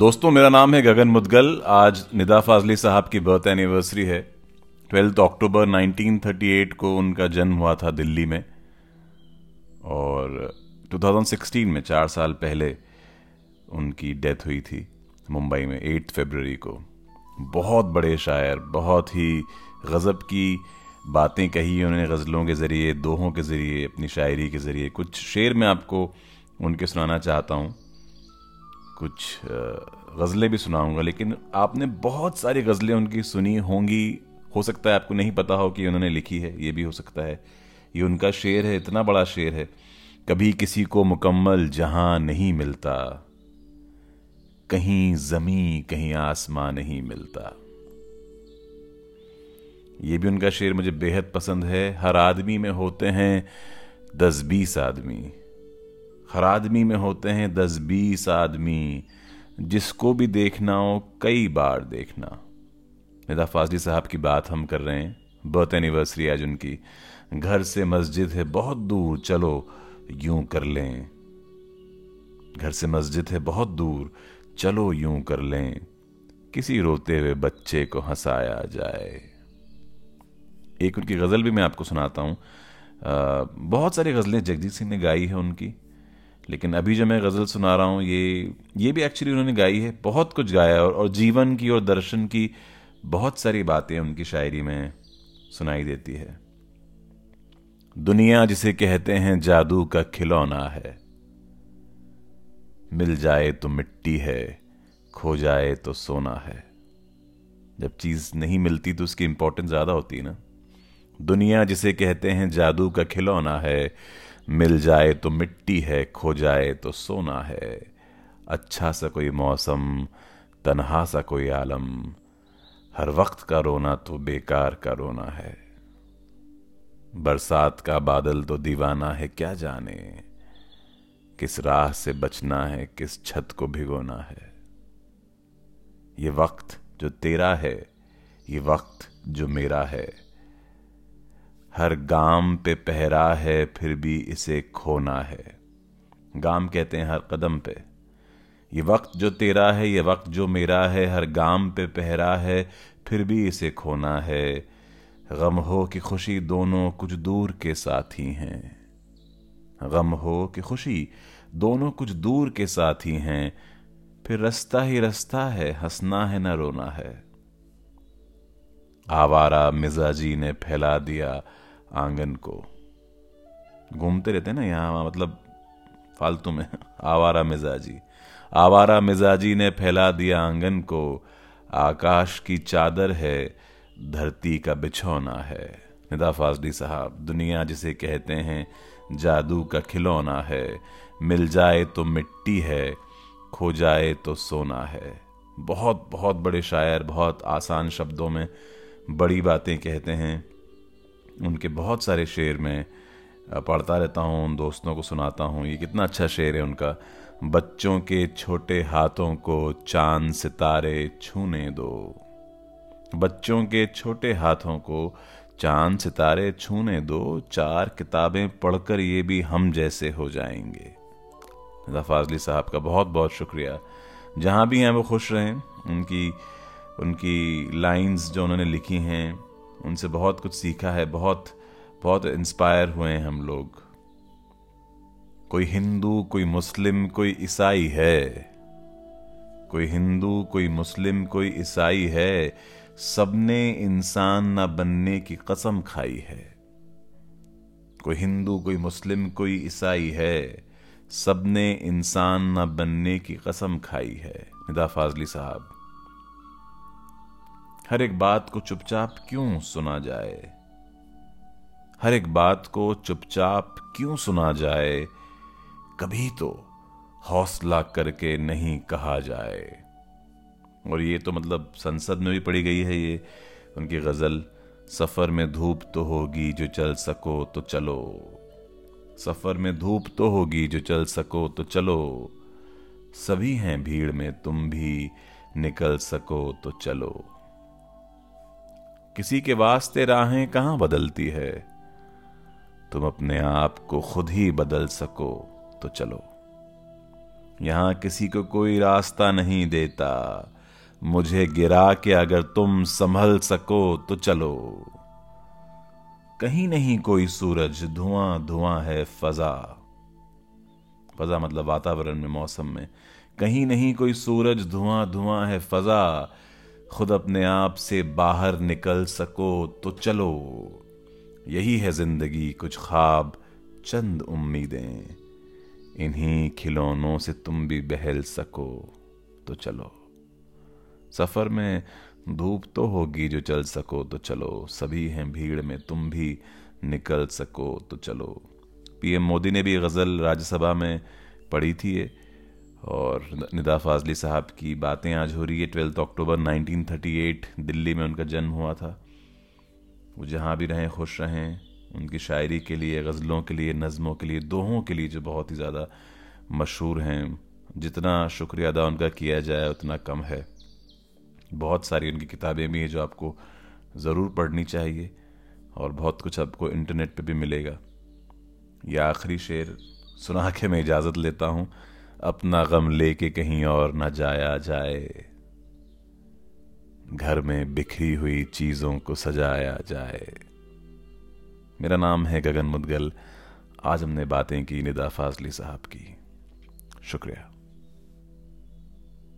दोस्तों, मेरा नाम है गगन मुदगल। आज निदा फाजली साहब की बर्थ एनिवर्सरी है। ट्वेल्थ अक्टूबर 1938 को उनका जन्म हुआ था दिल्ली में। और 2016 में, चार साल पहले उनकी डेथ हुई थी, मुंबई में एट फरवरी को। बहुत बड़े शायर, बहुत ही गज़ब की बातें कही उन्होंने गज़लों के ज़रिए, दोहों के ज़रिए, अपनी शायरी के ज़रिए। कुछ शेर मैं आपको उनके सुनाना चाहता हूँ। कुछ गज़लें भी सुनाऊँगा, लेकिन आपने बहुत सारी गज़लें उनकी सुनी होंगी। हो सकता है आपको नहीं पता हो कि उन्होंने लिखी है, ये भी हो सकता है। ये उनका शेर है, इतना बड़ा शेर है। कभी किसी को मुकम्मल जहाँ नहीं मिलता, कहीं जमी कहीं आसमां नहीं मिलता। ये भी उनका शेर मुझे बेहद पसंद है। हर आदमी में होते हैं दस बीस आदमी। हर आदमी में होते हैं दस बीस आदमी। जिसको भी देखना हो, कई बार देखना। निदा फाजली साहब की बात हम कर रहे हैं, बर्थ एनिवर्सरी आज उनकी। घर से मस्जिद है, बहुत दूर, चलो, यूँ कर लें। घर से मस्जिद है, बहुत दूर, चलो, यूँ कर लें। किसी रोते हुए बच्चे को हंसाया जाए। एक उनकी गज़ल भी मैं आपको सुनाता हूँ। बहुत सारी गज़लें जगजीत सिंह ने गाई है उनकी। लेकिन अभी जो मैं गज़ल सुना रहा हूँ ये ये भी एक्चुअली उन्होंने गाई है बहुत कुछ गाया और, और जीवन की और दर्शन की बहुत सारी बातें उनकी शायरी में सुनाई देती है। दुनिया जिसे कहते हैं जादू का खिलौना है। मिल जाए तो मिट्टी है खो जाए तो सोना है। जब चीज़ नहीं मिलती तो उसकी इंपॉर्टेंस ज़्यादा होती है ना। दुनिया जिसे कहते हैं जादू का खिलौना है मिल जाए तो मिट्टी है, खो जाए तो सोना है। अच्छा सा कोई मौसम, तनहा सा कोई आलम। हर वक्त का रोना तो बेकार का रोना है। बरसात का बादल तो दीवाना है, क्या जाने? किस राह से बचना है, किस छत को भिगोना है? ये वक्त जो तेरा है, ये वक्त जो मेरा है। हर गाम पे पहरा है, फिर भी इसे खोना है। गाम कहते हैं हर कदम पे। ये वक्त जो तेरा है, ये वक्त जो मेरा है, हर गाम पे पहरा है, फिर भी इसे खोना है। गम हो कि खुशी दोनों कुछ दूर के साथी हैं। गम हो कि खुशी दोनों कुछ दूर के साथी हैं। फिर रास्ता ही रास्ता है, हंसना है न रोना है। आवारा मिजाजी ने फैला दिया आँगन को। घूमते रहते ना यहाँ, वहाँ मतलब फालतू में। आवारा मिजाजी। आवारा मिजाजी ने फैला दिया आँगन को। आकाश की चादर है, धरती का बिछौना है। निदा फाजली साहब, दुनिया जिसे कहते हैं, जादू का खिलौना है। मिल जाए तो मिट्टी है, खो जाए तो सोना है। बहुत बहुत बड़े शायर, बहुत आसान शब्दों में बड़ी बातें कहते हैं। उनके बहुत सारे शेर में पढ़ता रहता हूँ, उन दोस्तों को सुनाता हूँ। ये कितना अच्छा शेर है उनका। बच्चों के छोटे हाथों को चाँद सितारे छूने दो। बच्चों के छोटे हाथों को चाँद सितारे छूने दो। चार किताबें पढ़कर ये भी हम जैसे हो जाएँगे। फाजली साहब का बहुत बहुत शुक्रिया। जहाँ भी हैं वो खुश रहें। उनकी उनकी लाइंस जो उन्होंने लिखी हैं उनसे बहुत कुछ सीखा है, बहुत बहुत इंस्पायर हुए हैं हम लोग। कोई हिंदू, कोई मुस्लिम, कोई ईसाई है। कोई हिंदू, कोई मुस्लिम, कोई ईसाई है। सबने इंसान न बनने की कसम खाई है। कोई हिंदू, कोई मुस्लिम, कोई ईसाई है। सबने इंसान न बनने की कसम खाई है। निदा फाजली साहब। हर एक बात को चुपचाप क्यों सुना जाए? हर एक बात को चुपचाप क्यों सुना जाए? कभी तो हौसला करके नहीं कहा जाए। और ये तो मतलब संसद में भी पड़ी गई है ये। उनकी गज़ल, सफ़र में धूप तो होगी जो चल सको तो चलो। सफ़र में धूप तो होगी जो चल सको तो चलो। सभी हैं भीड़ में तुम भी निकल सको तो चलो। किसी के वास्ते राहें कहाँ बदलती है? तुम अपने आप को खुद ही बदल सको तो चलो। यहाँ किसी को कोई रास्ता नहीं देता। मुझे गिरा के अगर तुम संभल सको तो चलो। कहीं नहीं कोई सूरज धुआँ धुआँ है फजा। फजा मतलब वातावरण में, मौसम में। कहीं नहीं कोई सूरज धुआँ धुआँ है फजा। खुद अपने आप से बाहर निकल सको तो चलो। यही है ज़िंदगी, कुछ ख्वाब, चंद उम्मीदें। इन्हीं खिलौनों से तुम भी बहल सको तो चलो। सफ़र में धूप तो होगी जो चल सको तो चलो। सभी हैं भीड़ में, तुम भी निकल सको तो चलो। पीएम मोदी ने भी गज़ल राज्यसभा में पढ़ी थी और निदा फाजली साहब की बातें आज हो रही है। ट्वेल्थ अक्टूबर 1938 दिल्ली में उनका जन्म हुआ था। वो जहाँ भी रहें, खुश रहें। उनकी शायरी के लिए, गज़लों के लिए, नज़मों के लिए, दोहों के लिए जो बहुत ही ज़्यादा मशहूर हैं। जितना शुक्रिया अदा उनका किया जाए, उतना कम है। बहुत सारी उनकी किताबें भी हैं जो आपको ज़रूर पढ़नी चाहिए और बहुत कुछ आपको इंटरनेट पे भी मिलेगा। यह आखिरी शेर सुना के मैं इजाज़त लेता हूँ। अपना गम लेके कहीं और ना जाया जाए। घर में बिखरी हुई चीज़ों को सजाया जाए। मेरा नाम है गगन मुदगल आज हमने बातें की, निदा फाजली साहब की। शुक्रिया।